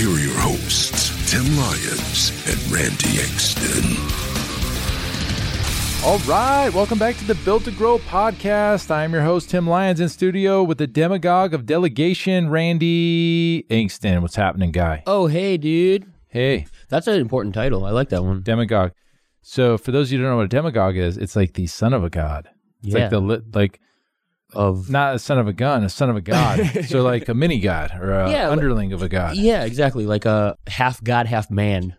Here are your hosts, Tim Lyons and Randy Exton. All right, welcome back to the Built to Grow podcast. I am your host, Tim Lyons, in studio with the demagogue of delegation, Randy Inkston. What's happening, guy? Oh, hey, dude. Hey, That's an important title. I like that one. demagogue. So, for those of you who don't know what a demagogue is, it's like the son of a god. It's Yeah. like the like Of not a son of a gun, a son of a god. so, like a mini god or a Yeah, underling of a god. yeah, exactly. Like a half god, half man.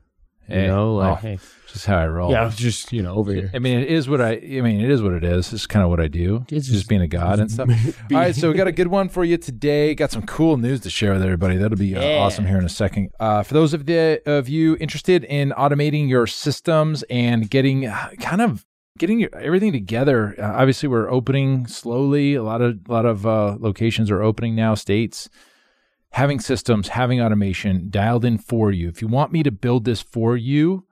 Hey, You know, like oh, hey. just how I roll. yeah, just you know over here. I mean, it is what I. I mean, it is what it is. It's kind of what I do. It's just, just- being a god and stuff. All right, so we got a good one for you today. Got some cool news to share with everybody. That'll be uh, Yeah. awesome here in a second. Uh, for those of the of you interested in automating your systems and getting uh, kind of getting your, everything together, uh, obviously we're opening slowly. A lot of a lot of uh, locations are opening now. States having systems, having automation dialed in for you. If you want me to build this for you,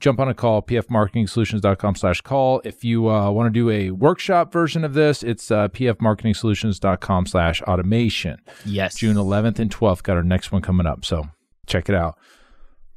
jump on a call, pfmarketingsolutions.com slash call. If you uh, want to do a workshop version of this, it's uh, pfmarketingsolutions.com slash automation. Yes, June 11th and 12th, got our next one coming up. So check it out.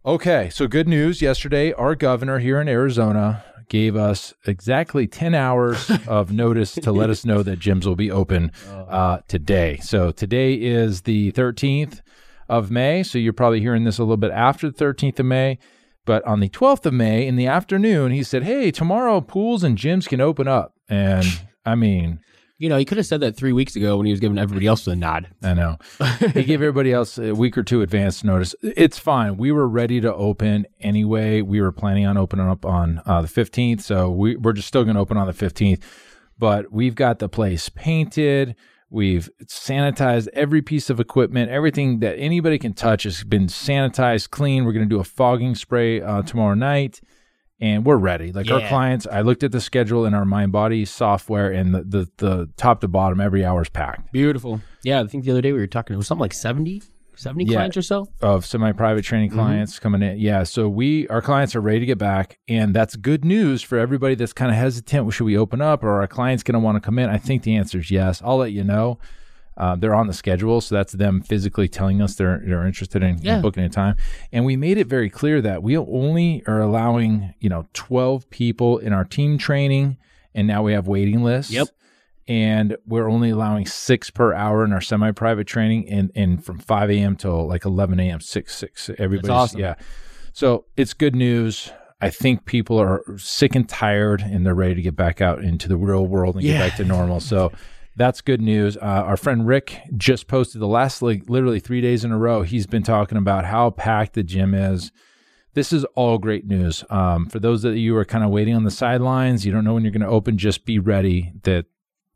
Okay, so good news. Yesterday, our governor here in Arizona gave us exactly 10 hours of notice to let us know that gyms will be open uh, today. So today is the 13th of May. So you're probably hearing this a little bit after the 13th of May. But on the 12th of May in the afternoon, he said, Hey, tomorrow pools and gyms can open up. And I mean, You know, he could have said that three weeks ago when he was giving everybody else the nod. I know. he gave everybody else a week or two advance notice. It's fine. We were ready to open anyway. We were planning on opening up on uh, the 15th. So we, we're just still going to open on the 15th. But we've got the place painted. We've sanitized every piece of equipment. Everything that anybody can touch has been sanitized, clean. We're going to do a fogging spray uh, tomorrow night. And we're ready. Like our clients, I looked at the schedule in our Mindbody software, and the, the, the top to bottom, every hour is packed. Beautiful. Yeah, I think the other day we were talking. It was something like 70, 70 Yeah. clients or so. of semi-private training mm-hmm. clients coming in. Yeah, so we our clients are ready to get back, and that's good news for everybody that's kind of hesitant. Should we open up, or are our clients going to want to come in? I think the answer is yes. I'll let you know. Uh, they're on the schedule, so that's them physically telling us they're they're interested in, in booking a time. And we made it very clear that we only are allowing you know twelve people in our team training, and now we have waiting lists. Yep. And we're only allowing six per hour in our semi-private training, and and from five a.m. till like eleven a.m. six six. Everybody's awesome. yeah. So it's good news. I think people are sick and tired, and they're ready to get back out into the real world and Yeah. get back to normal. So that's good news. Uh, our friend Rick just posted the last like literally three days in a row. He's been talking about how packed the gym is. This is all great news. Um, for those that you are kind of waiting on the sidelines, you don't know when you're going to open. Just be ready that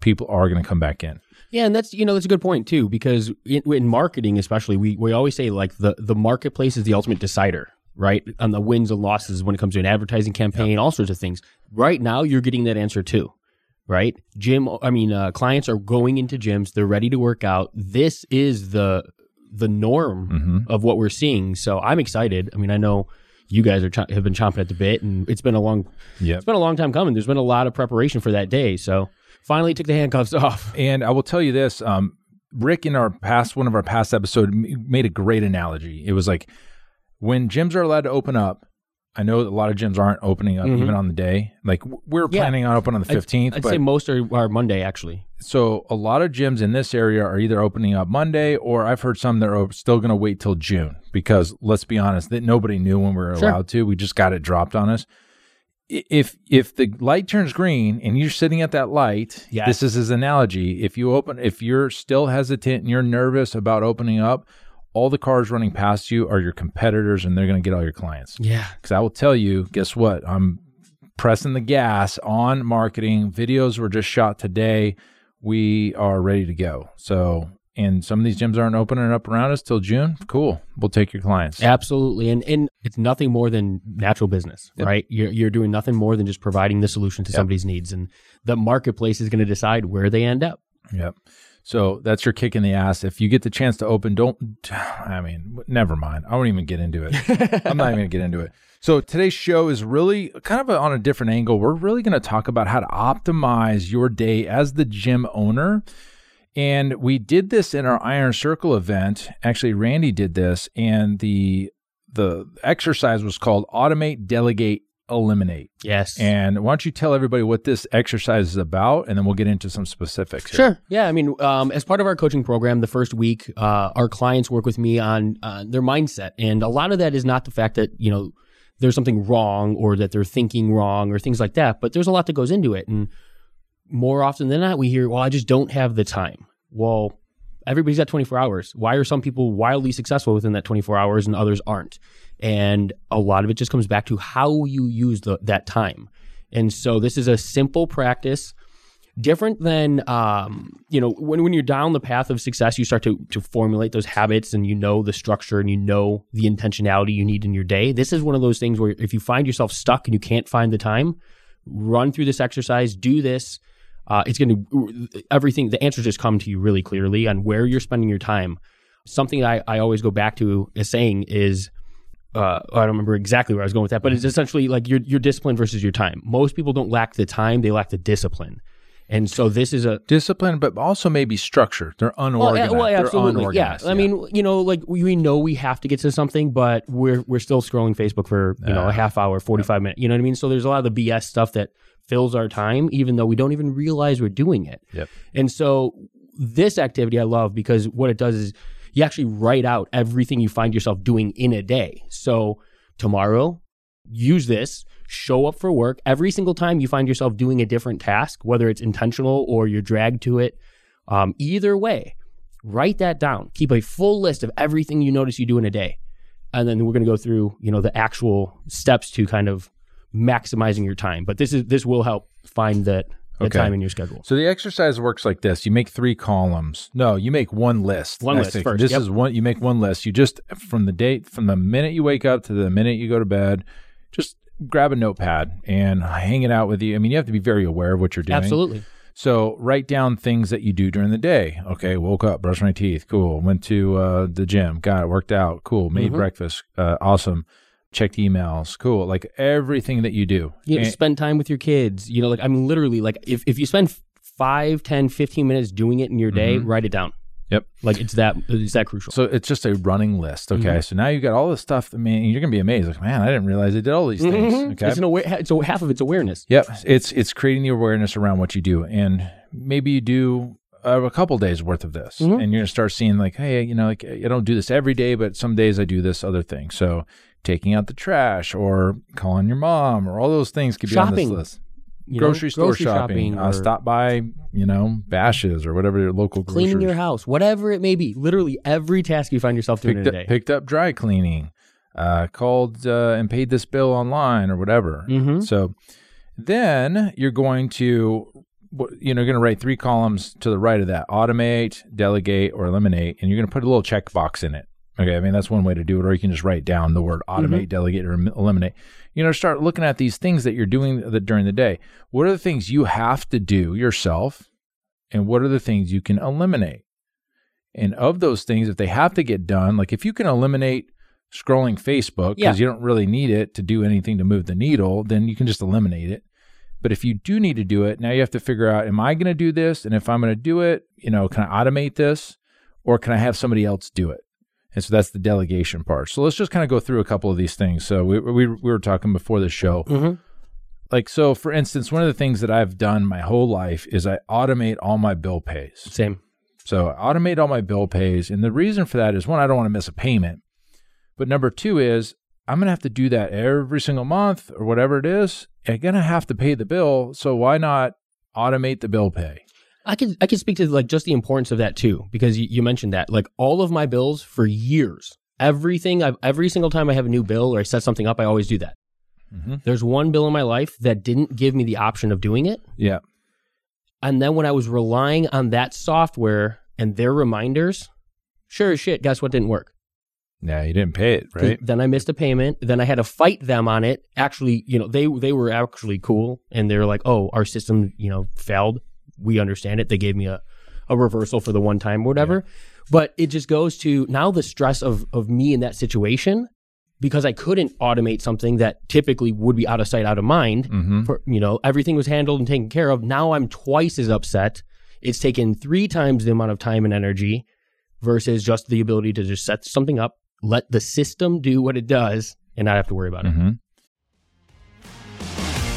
people are going to come back in. Yeah, and that's you know that's a good point too because in, in marketing especially we we always say like the the marketplace is the ultimate decider, right? On the wins and losses when it comes to an advertising campaign, all sorts of things. Right now, you're getting that answer too, right? Gym, I mean, uh, clients are going into gyms; they're ready to work out. This is the the norm Mm-hmm. of what we're seeing. So I'm excited. I mean, I know you guys are ch- have been chomping at the bit, and it's been a long Yep. it's been a long time coming. There's been a lot of preparation for that day. So finally took the handcuffs off. And I will tell you this: um, Rick, in our past one of our past episode, m- made a great analogy. It was like when gyms are allowed to open up. I know a lot of gyms aren't opening up even mm-hmm. on the day. Like we're Yeah. planning on opening on the fifteenth, I'd but say most are, are Monday actually. so a lot of gyms in this area are either opening up Monday, or I've heard some that are still going to wait till June because let's be honest, that nobody knew when we were Sure. allowed to. We just got it dropped on us. If if the light turns green and you're sitting at that light, Yes. this is his analogy. If you open, if you're still hesitant and you're nervous about opening up, all the cars running past you are your competitors, and they're going to get all your clients. Yeah. Because I will tell you, guess what? I'm pressing the gas on marketing. Videos were just shot today. We are ready to go. So and some of these gyms aren't opening up around us till June, cool. We'll take your clients. Absolutely. And and it's nothing more than natural business, Yep. right? You're you're doing nothing more than just providing the solution to Yep. somebody's needs. And the marketplace is going to decide where they end up. Yep. So that's your kick in the ass. If you get the chance to open, don't, I mean, never mind. I won't even get into it. I'm not even going to get into it. So today's show is really kind of a, on a different angle. We're really going to talk about how to optimize your day as the gym owner. And we did this in our Iron Circle event. Actually, Randy did this, and the the exercise was called Automate, Delegate, Eliminate. Yes. And why don't you tell everybody what this exercise is about, and then we'll get into some specifics. here. Sure. Yeah. I mean, um, as part of our coaching program, the first week, uh, our clients work with me on uh, their mindset, and a lot of that is not the fact that you know there's something wrong or that they're thinking wrong or things like that, but there's a lot that goes into it, and more often than not, we hear, "Well, I just don't have the time." Well, everybody's got 24 hours. Why are some people wildly successful within that 24 hours and others aren't? And a lot of it just comes back to how you use the, that time. And so this is a simple practice different than um, you know when, when you're down the path of success you start to to formulate those habits and you know the structure and you know the intentionality you need in your day this is one of those things where if you find yourself stuck and you can't find the time run through this exercise do this uh, it's going to everything the answers just come to you really clearly on where you're spending your time something I, I always go back to as saying is uh, I don't remember exactly where I was going with that, but it's essentially like your your discipline versus your time. Most people don't lack the time; they lack the discipline. And so this is a discipline, but also maybe structure. They're unorganized. yeah, well, They're absolutely, yeah. unorganized, I mean, you know, like we, we know we have to get to something, but we're we're still scrolling Facebook for you know Uh, a half hour, forty five minutes. You know what I mean? So there's a lot of the BS stuff that fills our time, even though we don't even realize we're doing it. Yep. And so this activity I love because what it does is you actually write out everything you find yourself doing in a day. So tomorrow, use this, show up for work. Every single time you find yourself doing a different task, whether it's intentional or you're dragged to it, um, either way, write that down. Keep a full list of everything you notice you do in a day. And then we're going to go through, you know, the actual steps to kind of maximizing your time. But this is this will help find that the Okay. time in your schedule. So the exercise works like this: you make three columns. No, you make one list. One list first, This yep. is one. You make one list. You just from the date, from the minute you wake up to the minute you go to bed, just grab a notepad and hang it out with you. I mean, you have to be very aware of what you're doing. Absolutely. So write down things that you do during the day. Okay, woke up, brushed my teeth, cool. Went to uh, the gym, got it, worked out, cool. Made Mhm. breakfast, uh, awesome. Checked emails, cool. Like everything that you do. you And- spend time with your kids you know like i'm literally like if, if you spend 5 10 15 minutes doing it in your day Mhm. write it down Yep. like it's that it's that crucial So it's just a running list. Okay. Mhm. So now you've got all this stuff. I mean, you're gonna be amazed. Like, man, I didn't realize I did all these things. Mhm. Okay. it's an aware a, half of it's awareness yep. It's it's creating the awareness around what you do, and maybe you do uh, a couple days worth of this, Mhm. and you're gonna start seeing like, hey, you know, like I don't do this every day, but some days I do this other thing. So taking out the trash, or calling your mom, or all those things could be on Shopping. this list. you know? grocery store shopping, uh, stop by, you know, Bashas' or whatever your local cleaning grocers. your house whatever it may be literally every task you find yourself doing picked in a up, picked up dry cleaning, uh, called uh, and paid this bill online or whatever. Mhm. So then you're going to, you know, you're going to write three columns to the right of that: automate, delegate, or eliminate, and you're going to put a little checkbox in it. Okay, I mean that's one way to do it, or you can just write down the word automate, mm-hmm. delegate, or eliminate. You know, start looking at these things that you're doing that during the day. What are the things you have to do yourself, and what are the things you can eliminate? And of those things, if they have to get done, like if you can eliminate scrolling Facebook because Yeah. you don't really need it to do anything to move the needle, then you can just eliminate it. But if you do need to do it, now you have to figure out, am I going to do this? And if I'm going to do it, you know, can I automate this or can I have somebody else do it? And so that's the delegation part. So let's just kind of go through a couple of these things. So we, we, we were talking before the show. Mhm. Like, so for instance, one of the things that I've done my whole life is I automate all my bill pays. same So I automate all my bill pays. And the reason for that is one, I don't want to miss a payment. But number two is I'm going to have to do that every single month or whatever it is. I'm going to have to pay the bill. So why not automate the bill pay? I could I could speak to like just the importance of that too because you, you mentioned that like all of my bills for years everything I've every single time I have a new bill or I set something up I always do that. Mhm. There's one bill in my life that didn't give me the option of doing it Yeah. and then when I was relying on that software and their reminders, sure as shit, guess what didn't work? Yeah, you didn't pay it, right? Then I missed a payment. Then I had to fight them on it. Actually, you know, they they were actually cool and they were like, "Oh, our system, you know, failed. We understand it." They gave me a a reversal for the one time or whatever. But it just goes to now the stress of of me in that situation because I couldn't automate something that typically would be out of sight, out of mind. Mm-hmm. For you know, everything was handled and taken care of. Now I'm twice as upset. It's taken three times the amount of time and energy versus just the ability to just set something up, let the system do what it does, and not have to worry about it.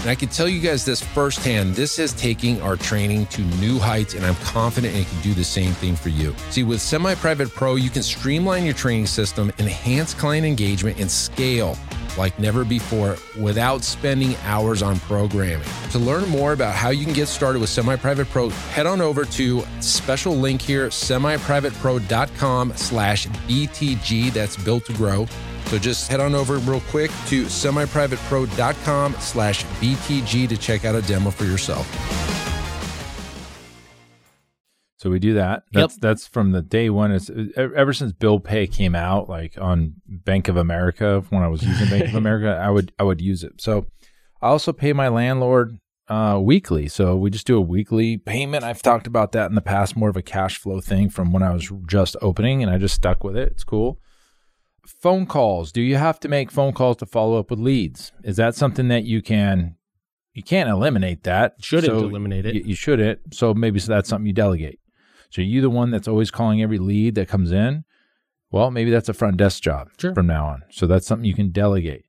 And I can tell you guys this firsthand this is taking our training to new heights, and I'm confident it can do the same thing for you. See, with Semi Private Pro, you can streamline your training system, enhance client engagement, and scale like never before without spending hours on programming. To learn more about how you can get started with Semi Private Pro, head on over to special link here, semiprivatepro.com slash BTG. That's built to grow. So just head on over real quick to semiprivatepro.com slash BTG to check out a demo for yourself. So we do that. That's that's from the day one. It's ever since Bill Pay came out, like on Bank of America. When I was using Bank of America, I would I would use it. So I also pay my landlord uh, weekly. So we just do a weekly payment. I've talked about that in the past, more of a cash flow thing from when I was just opening, and I just stuck with it. It's cool. Phone calls. Do you have to make phone calls to follow up with leads? Is that something that you can? You can't eliminate that. Shouldn't So eliminate it. You, you shouldn't. So maybe so that's something you delegate. So are you the one that's always calling every lead that comes in? Well, maybe that's a front desk job Sure. from now on. So that's something you can delegate.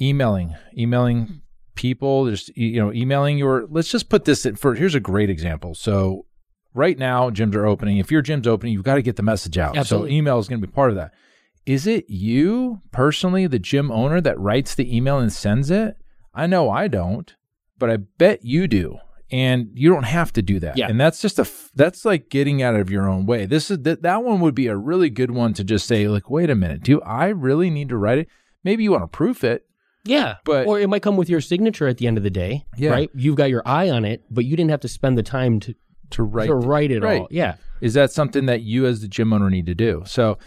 Emailing, emailing people, just you know, emailing your. Let's just put this in for. Here's a great example. So right now, gyms are opening. If your gym's opening, you've got to get the message out. Absolutely. So email is going to be part of that. Is it you personally, the gym owner, that writes the email and sends it? I know I don't, but I bet you do. And you don't have to do that. Yeah. And that's just a that's like getting out of your own way. This is that that one would be a really good one to just say like, wait a minute, do I really need to write it? Maybe you want to proof it. Yeah, But- or it might come with your signature at the end of the day. Yeah. right. You've got your eye on it, but you didn't have to spend the time to To write to write it right. all. Yeah, is that something that you as the gym owner need to do so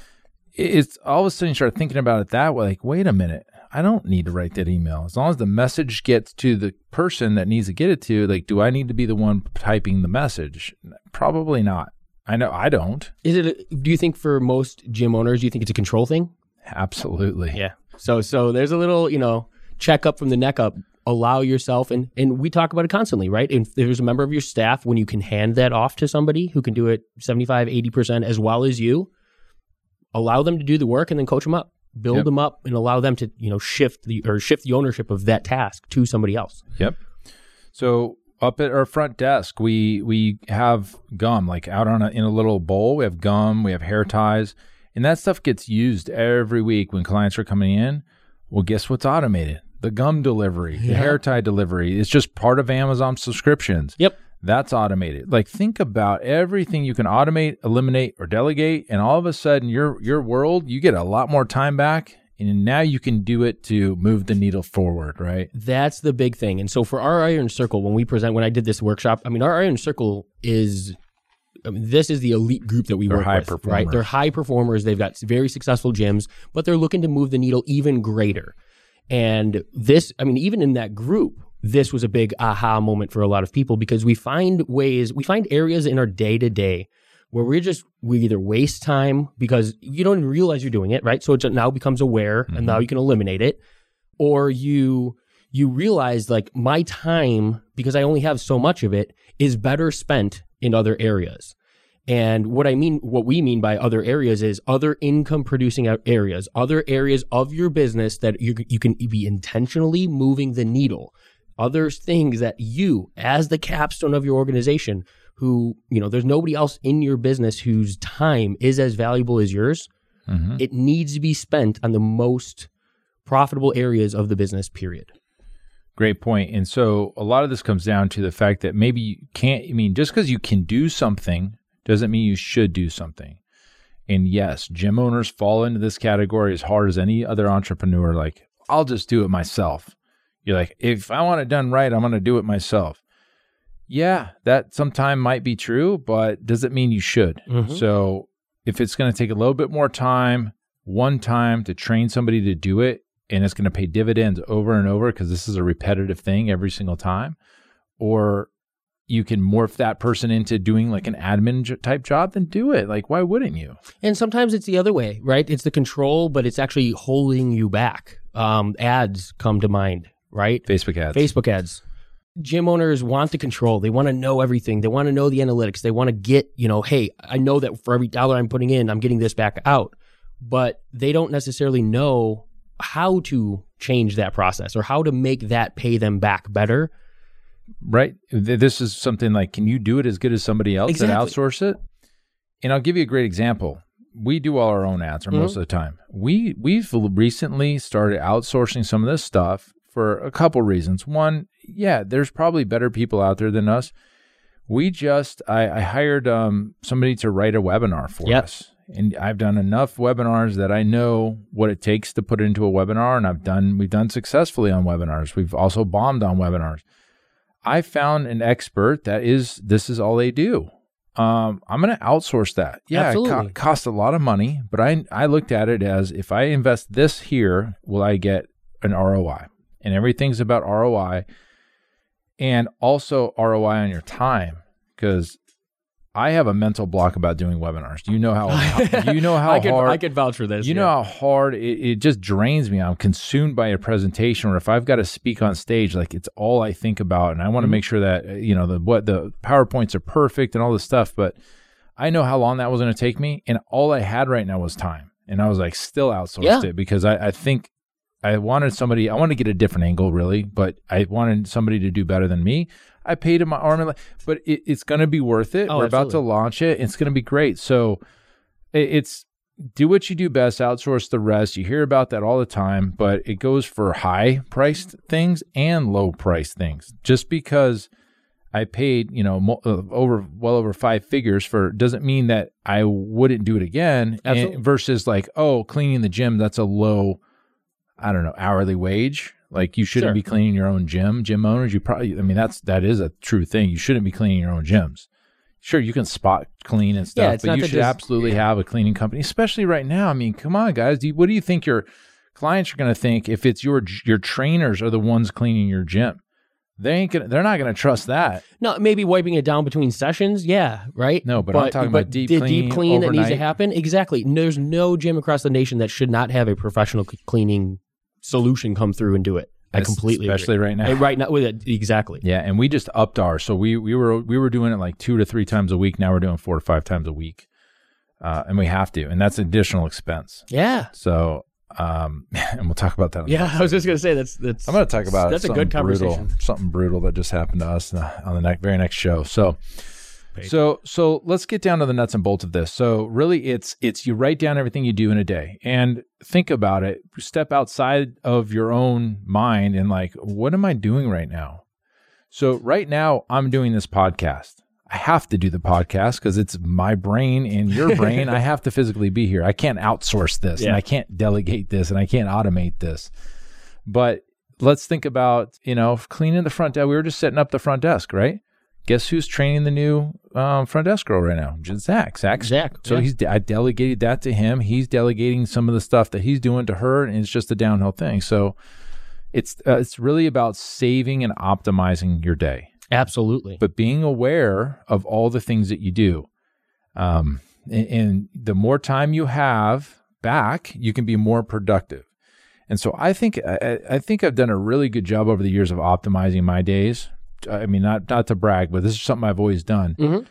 it's all of a sudden you start thinking about it that way like wait a minute i don't need to write that email as long as the message gets to the person that needs to get it to like do i need to be the one typing the message probably not i know i don't is it? A, do you think for most gym owners, do you think it's a control thing? absolutely Yeah. So so there's a little you know checkup from the neck up. Allow yourself, and and we talk about it constantly, right? If there's a member of your staff, when you can hand that off to somebody who can do it 75, 80 percent as well as you, allow them to do the work and then coach them up, build Yep. them up, and allow them to you know shift the or shift the ownership of that task to somebody else. Yep. So up at our front desk, we we have gum like out on a, in a little bowl. We have gum, we have hair ties, and that stuff gets used every week when clients are coming in. Well, guess what's automated? The gum delivery, the hair tie delivery. It's just part of Amazon subscriptions. Yep. That's automated. Like think about everything you can automate, eliminate, or delegate, and all of a sudden your your world, you get a lot more time back, and now you can do it to move the needle forward, right? That's the big thing. And so for our Iron Circle, when we present, when I did this workshop, I mean, our Iron Circle is, I mean, this is the elite group that we They're work high with, right? performers. They're high performers. They've got very successful gyms, but they're looking to move the needle even greater. And this, I mean, even in that group, this was a big aha moment for a lot of people because we find ways, we find areas in our day to day where we're just, we either waste time because you don't even realize you're doing it, right? So it now becomes aware and now mm-hmm. you can eliminate it. Or you, you realize like my time, because I only have so much of it, is better spent in other areas. And what I mean, what we mean by other areas is other income producing areas, other areas of your business that you, you can be intentionally moving the needle. Other things that you, as the capstone of your organization, who, you know, there's nobody else in your business whose time is as valuable as yours. Mm-hmm. It needs to be spent on the most profitable areas of the business, period. Great point. And so a lot of this comes down to the fact that maybe you can't, I mean, just because you can do something doesn't mean you should do something. And yes, gym owners fall into this category as hard as any other entrepreneur. Like, I'll just do it myself. You're like, if I want it done right, I'm going to do it myself. Yeah, that sometime might be true, but does it mean you should. Mhm. So if it's going to take a little bit more time, one time to train somebody to do it, and it's going to pay dividends over and over because this is a repetitive thing every single time, or you can morph that person into doing like an admin j- type job, then do it. Like, why wouldn't you? And sometimes it's the other way, right? It's the control, but it's actually holding you back. Um, ads come to mind, right? Facebook ads. Facebook ads. Gym owners want the control. They want to know everything. They want to know the analytics. They want to get, you know, hey, I know that for every dollar I'm putting in, I'm getting this back out. But they don't necessarily know how to change that process or how to make that pay them back better. right? This is something like, can you do it as good as somebody else Exactly. and outsource it? And I'll give you a great example. We do all our own ads, or most mm-hmm. of the time. We we've recently started outsourcing some of this stuff for a couple reasons. One, yeah, there's probably better people out there than us. We just I, I hired um, somebody to write a webinar for Yep. us, and I've done enough webinars that I know what it takes to put into a webinar, and I've done we've done successfully on webinars. We've also bombed on webinars. I found an expert that is this is all they do. Um, I'm going to outsource that. Yeah, it co- Absolutely. costs a lot of money, but I I looked at it as if I invest this here, will I get an ROI? And everything's about ROI, and also ROI on your time because I have a mental block about doing webinars. Do you know how? do you know how I could, hard? I could vouch for this. You yeah. know how hard it, it just drains me. I'm consumed by a presentation, or if I've got to speak on stage, like it's all I think about, and I want to mm-hmm. make sure that you know the what the powerpoints are perfect and all this stuff. But I know how long that was going to take me, and all I had right now was time, and I was like still outsourced Yeah. it because I, I think I wanted somebody. I wanted to get a different angle, really, but I wanted somebody to do better than me. I paid him my arm and leg, but it, it's going to be worth it. Oh, We're about to launch it. It's going to be great. So it, it's do what you do best, outsource the rest. You hear about that all the time, but it goes for high priced things and low priced things. Just because I paid, you know, mo- uh, over well over five figures for doesn't mean that I wouldn't do it again. And versus like, oh, cleaning the gym, that's a low, I don't know, hourly wage. Like you shouldn't Sure. be cleaning your own gym. Gym owners, you probably, I mean, that's that is a true thing. You shouldn't be cleaning your own gyms. Sure, you can spot clean and stuff, Yeah, but you should absolutely have a cleaning company, especially right now. I mean, come on, guys. Do you, what do you think your clients are going to think if it's your your trainers are the ones cleaning your gym? They ain't gonna. They're not going to trust that. No, maybe wiping it down between sessions. Yeah, right. No, but I'm talking about deep the clean deep clean that needs to happen. Exactly. There's no gym across the nation that should not have a professional cleaning solution come through and do it. I completely, especially agree. right now. Uh, right now with it exactly. Yeah, and we just upped our So we we were we were doing it like two to three times a week. Now we're doing four to five times a week, uh, and we have to, and that's additional expense. Yeah, So, um, and we'll talk about that. on the yeah. I was just gonna say that's that's. I'm going to talk about that's a good conversation. Brutal, something brutal that just happened to us uh, on the next, very next show. So, so, so let's get down to the nuts and bolts of this. So, really, it's it's you write down everything you do in a day and think about it. Step outside of your own mind and like, what am I doing right now? So, right now, I'm doing this podcast. I have to do the podcast because it's my brain and your brain. I have to physically be here. I can't outsource this and I can't delegate this and I can't automate this. But let's think about, you know, cleaning the front desk. We were just setting up the front desk, right? Guess who's training the new um, front desk girl right now? Zach. Zach. Zach, So yeah. he's I delegated that to him. He's delegating some of the stuff that he's doing to her, and it's just a downhill thing. So it's uh, it's really about saving and optimizing your day Absolutely. but being aware of all the things that you do. Um, and, and the more time you have back, you can be more productive. And so I think I, I think I've done a really good job over the years of optimizing my days. I mean, not not to brag, but this is something I've always done. Mhm.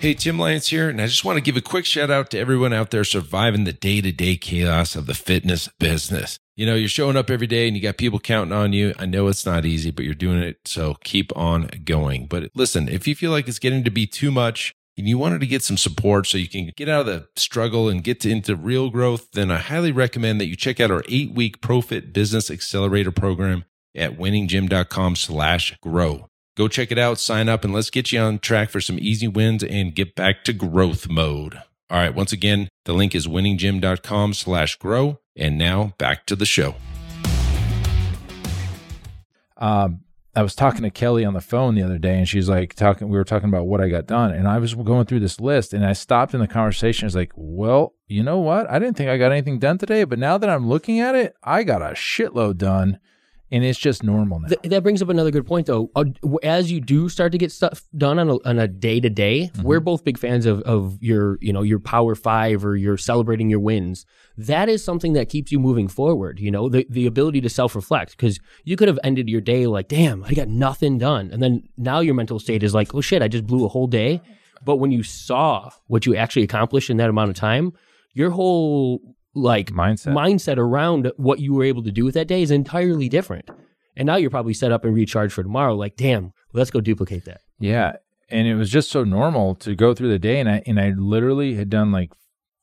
Hey, Tim Lyons here, and I just want to give a quick shout out to everyone out there surviving the day to day chaos of the fitness business. You know, you're showing up every day and you got people counting on you. I know it's not easy, but you're doing it. So keep on going. But listen, if you feel like it's getting to be too much and you wanted to get some support so you can get out of the struggle and get to, into real growth, then I highly recommend that you check out our eight week ProFit Business Accelerator program at winninggym.com slash grow. Go check it out, sign up, and let's get you on track for some easy wins and get back to growth mode. All right, once again, the link is winninggym.com slash grow. And now back to the show. Um, I was talking to Kelly on the phone the other day, and she's like talking. We were talking about what I got done, and I was going through this list, and I stopped in the conversation. I was like, "Well, you know what? I didn't think I got anything done today, but now that I'm looking at it, I got a shitload done." And it's just normal now. Th- that brings up another good point, though. Uh, as you do start to get stuff done on a, on a day to day, we're both big fans of of your you know your Power Five or you're celebrating your wins. That is something that keeps you moving forward. You know the the ability to self reflect because you could have ended your day like, damn, I got nothing done, and then now your mental state is like, oh shit, I just blew a whole day. But when you saw what you actually accomplished in that amount of time, your whole like Mindset. mindset around what you were able to do with that day is entirely different. And now you're probably set up and recharged for tomorrow. Like, damn, let's go duplicate that. Yeah, and it was just so normal to go through the day, and I and I literally had done like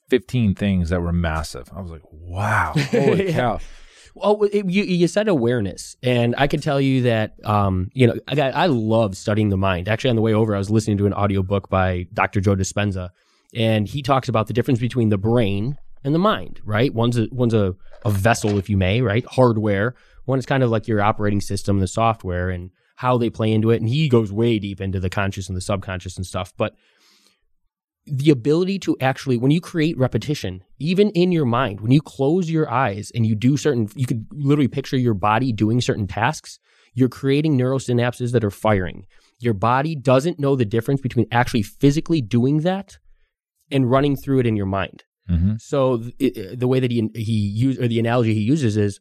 fifteen things that were massive. I was like, wow, holy Yeah. cow! Oh, it, you you said awareness, and I can tell you that um, you know I I love studying the mind. Actually, on the way over, I was listening to an audiobook by Dr. Joe Dispenza, and he talks about the difference between the brain and the mind. Right, one's a one's a, a vessel, if you may, right, hardware. One is kind of like your operating system, the software, and how they play into it. And he goes way deep into the conscious and the subconscious and stuff, but the ability to actually when you create repetition even in your mind when you close your eyes and you do certain you could literally picture your body doing certain tasks you're creating neurosynapses that are firing your body doesn't know the difference between actually physically doing that and running through it in your mind hmm so it, the way that he he used or the analogy he uses is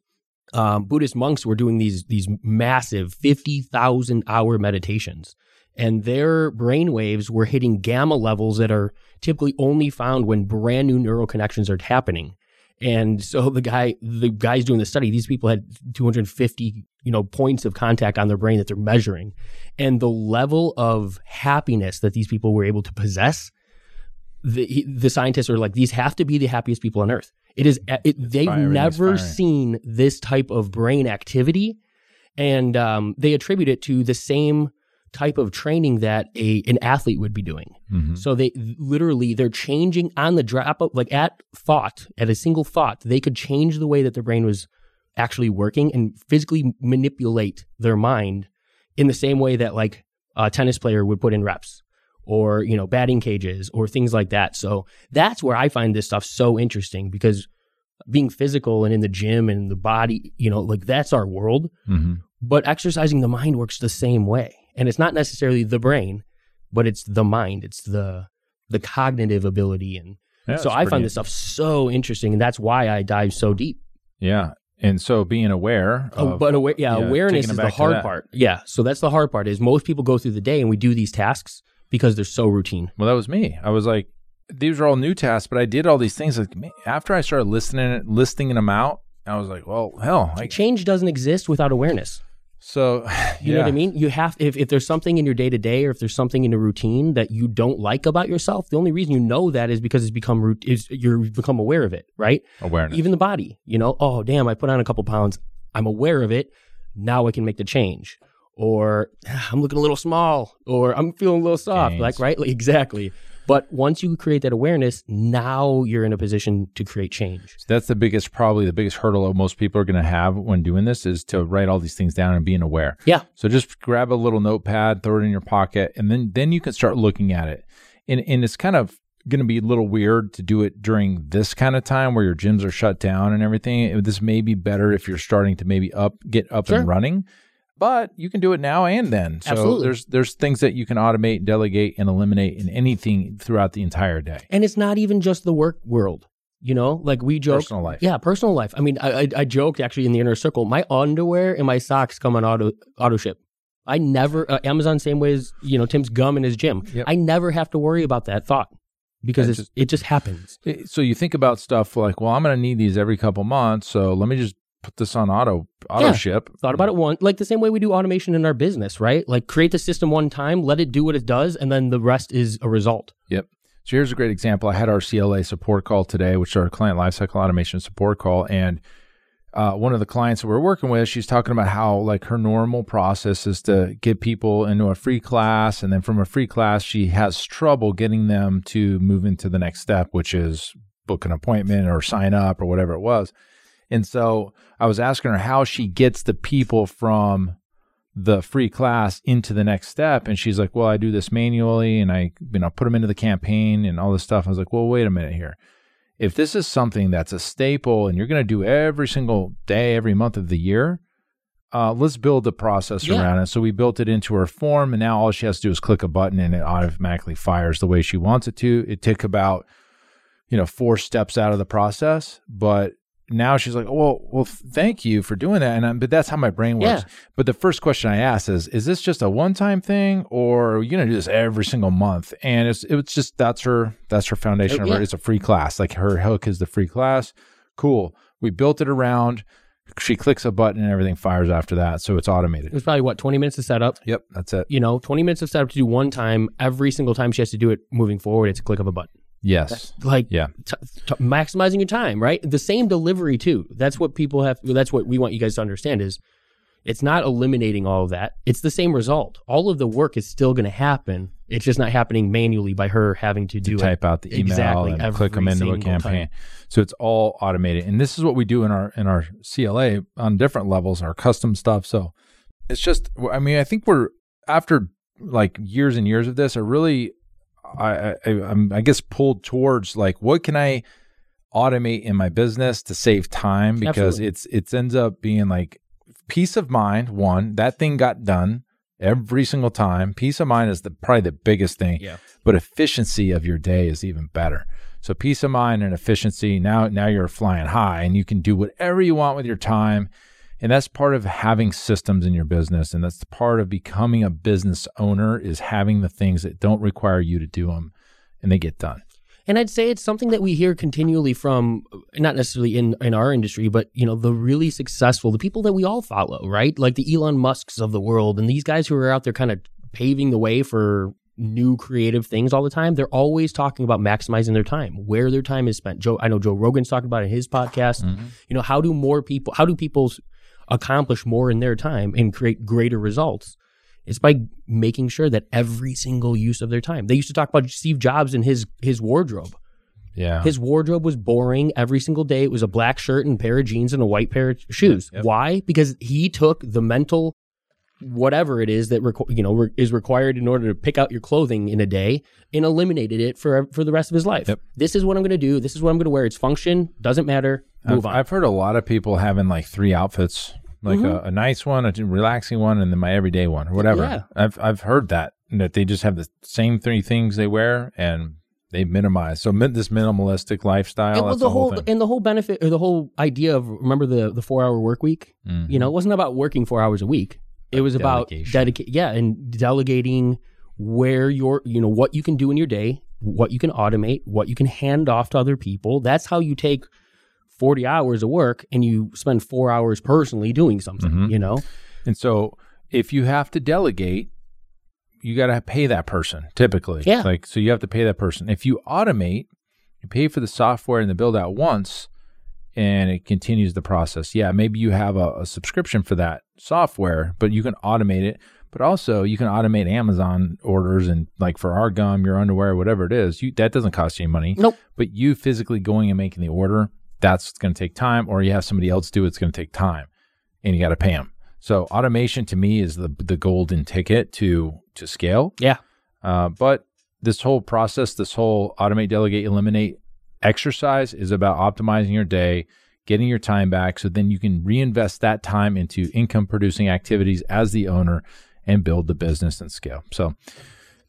um, Buddhist monks were doing these these massive fifty thousand hour meditations, and their brain waves were hitting gamma levels that are typically only found when brand new neural connections are happening. And so the guy, the guys doing the study, these people had 250, you know, points of contact on their brain that they're measuring, and the level of happiness that these people were able to possess the he- the scientists are like these have to be the happiest people on earth. It is it, they've Inspiring, never seen this type of brain activity, and um, they attribute it to the same type of training that a an athlete would be doing. hmm So they literally they're changing on the drop of like at thought at a single thought they could change the way that their brain was actually working and physically manipulate their mind in the same way that like a tennis player would put in reps or you know batting cages or things like that. So that's where I find this stuff so interesting because being physical and in the gym and the body, you know, like that's our world. Hmm but exercising the mind works the same way. And it's not necessarily the brain but it's the mind. It's the the cognitive ability. And Yeah, so i find this stuff so interesting and that's why i dive so deep. Yeah, and so being aware. oh, but awa- yeah, yeah, awareness is the hard part. Yeah. So that's the hard part is most people go through the day and we do these tasks because they're so routine Well, that was me. I was like, these are all new tasks, but I did all these things. Like after I started listening, listing them out, I was like, well, hell, like change doesn't exist without awareness so. You know what I mean? You have if, if there's something in your day to day or if there's something in a routine that you don't like about yourself, the only reason you know that is because it's become root is you're become aware of it, right? Awareness. Even the body, you know, oh damn, I put on a couple pounds. I'm aware of it. Now I can make the change. Or "Ah, I'm looking a little small, or I'm feeling a little soft, Gains. like right, like, exactly. But once you create that awareness, now you're in a position to create change. That's the biggest, probably the biggest hurdle most people are going to have when doing this is to write all these things down and being aware. Yeah. So just grab a little notepad, throw it in your pocket, and then then you can start looking at it. And and it's kind of going to be a little weird to do it during this kind of time where your gyms are shut down and everything. This may be better if you're starting to maybe up get up Sure. and running. But you can do it now and then. So Absolutely. there's there's things that you can automate, delegate, and eliminate in anything throughout the entire day. And it's not even just the work world. You know, like we joke. Personal life. Yeah, personal life. I mean, I, I, I joked actually in the Iron Circle. My underwear and my socks come on auto auto ship. I never uh, Amazon same way as you know Tim's gum in his gym. Yep. I never have to worry about that thought because it's, just- it just happens. Eh, So you think about stuff like, well, I'm going to need these every couple months, so let me just put this on auto auto Yeah. ship. Thought about it one like the same way we do automation in our business, right? Like create the system one time, let it do what it does, and then the rest is a result. Yep. So here's a great example. I had our CLA support call today, which is our client lifecycle automation support call, and uh, one of the clients that we're working with, she's talking about how like her normal process is to get people into a free class, and then from a free class, she has trouble getting them to move into the next step, which is book an appointment or sign up or whatever it was. And so I was asking her how she gets the people from the free class into the next step. And she's like well i do this manually and i you know put them into the campaign and all this stuff. I was like well wait a minute here. If this is something that's a staple and you're going to do every single day every month of the year uh, let's build the process Yeah. around it. So we built it into her form and now all she has to do is click a button and it automatically fires the way she wants it to. It took about you know four steps out of the process but now she's like, well, well, thank you for doing that. And I'm, but that's how my brain works. Yeah. But the first question I ask is, is this just a one-time thing, or are you to do this every single month? And it's it's just that's her that's her foundation. Of oh, her. yeah. It's a free class. Like her hook is the free class. Cool. We built it around. She clicks a button and everything fires after that, so it's automated. It was probably what twenty minutes to set up. Yep, that's it. You know, twenty minutes of setup to do one time. Every single time she has to do it moving forward, it's a click of a button. Yes. Like Yeah. t- t- maximizing your time, right? The same delivery too. That's what people have. That's what we want you guys to understand is it's not eliminating all of that. It's the same result. All of the work is still going to happen. It's just not happening manually by her having to do type it. out the email Exactly, and click them into a campaign. time. So it's all automated. And this is what we do in our in our CLA on different levels, our custom stuff. So it's just I mean, I think we're after like years and years of this, I really I, I I'm I guess pulled towards like what can I automate in my business to save time because Absolutely. it's it's ends up being like peace of mind one that thing got done every single time peace of mind is the probably the biggest thing Yeah. but efficiency of your day is even better so peace of mind and efficiency now now you're flying high and you can do whatever you want with your time and that's part of having systems in your business and that's part of becoming a business owner is having the things that don't require you to do them and they get done And I'd say it's something that we hear continually from not necessarily in in our industry, but you know, the really successful, the people that we all follow, right? Like the Elon Musks of the world and these guys who are out there kind of paving the way for new creative things all the time. They're always talking about maximizing their time, where their time is spent. Joe I know Joe Rogan's talking about it in his podcast. Mm-hmm. You know, how do more people how do people accomplish more in their time and create greater results? It's by making sure that every single use of their time. They used to talk about Steve Jobs and his his wardrobe. yeah His wardrobe was boring every single day. It was a black shirt and pair of jeans and a white pair of shoes. Yep. Why? Because he took the mental whatever it is that requ- you know re- is required in order to pick out your clothing in a day and eliminated it for for the rest of his life. Yep. This is what I'm going to do. This is what I'm going to wear. It's function doesn't matter. Move I've, on. I've heard a lot of people having like three outfits, like a, a nice one, a relaxing one, and then my everyday one, or whatever. Yeah. I've I've heard that that they just have the same three things they wear and they minimize. So this minimalistic lifestyle. and, well, that's the whole, whole and the whole benefit or the whole idea of remember the the four hour work week. Mhm. You know, it wasn't about working four hours a week. It was about dedicate, yeah, and delegating where your, you know, what you can do in your day, what you can automate, what you can hand off to other people. That's how you take forty hours of work and you spend four hours personally doing something. Mhm. You know, And so if you have to delegate, you got to pay that person typically. Yeah. Like, so you have to pay that person. If you automate, you pay for the software and the build out once and it continues the process. Yeah. Maybe you have a, a subscription for that software, but you can automate it. But also you can automate Amazon orders and like for our gum, your underwear, whatever it is, you, that doesn't cost you any money. Nope. But you physically going and making the order, that's going to take time or you have somebody else do it, it's going to take time and you got to pay them. So automation to me is the the golden ticket to to scale. yeah, Uh, but this whole process, this whole automate, delegate, eliminate exercise is about optimizing your day, getting your time back, so then you can reinvest that time into income producing activities as the owner and build the business and scale. So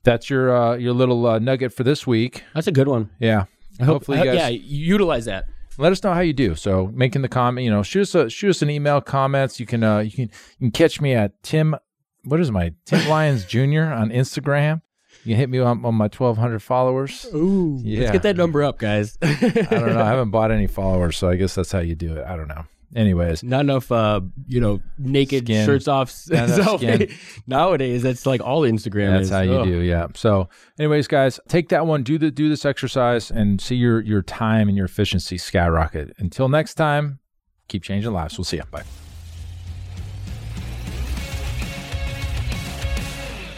that's your uh, your little uh, nugget for this week. that's a good one. Yeah. I hope, Hopefully, I- you guys yeah, utilize that. let us know how you do. So making the comment, you know, shoot us a, shoot us an email comments. You can uh, you can you can catch me at Tim what is my Tim Lyons Jr. on Instagram. You can hit me on, on my 1,200 followers. Ooh, Yeah. let's get that number up, guys. I don't know. I haven't bought any followers, so I guess that's how you do it. I don't know. Anyways, Not enough, uh, you know, naked Skin. shirts off. Nowadays, that's like all Instagram that's is. how you Ugh. do. Yeah. So, anyways, guys, take that one. Do the do this exercise and see your your time and your efficiency skyrocket. Until next time, keep changing lives. We'll see you. Bye.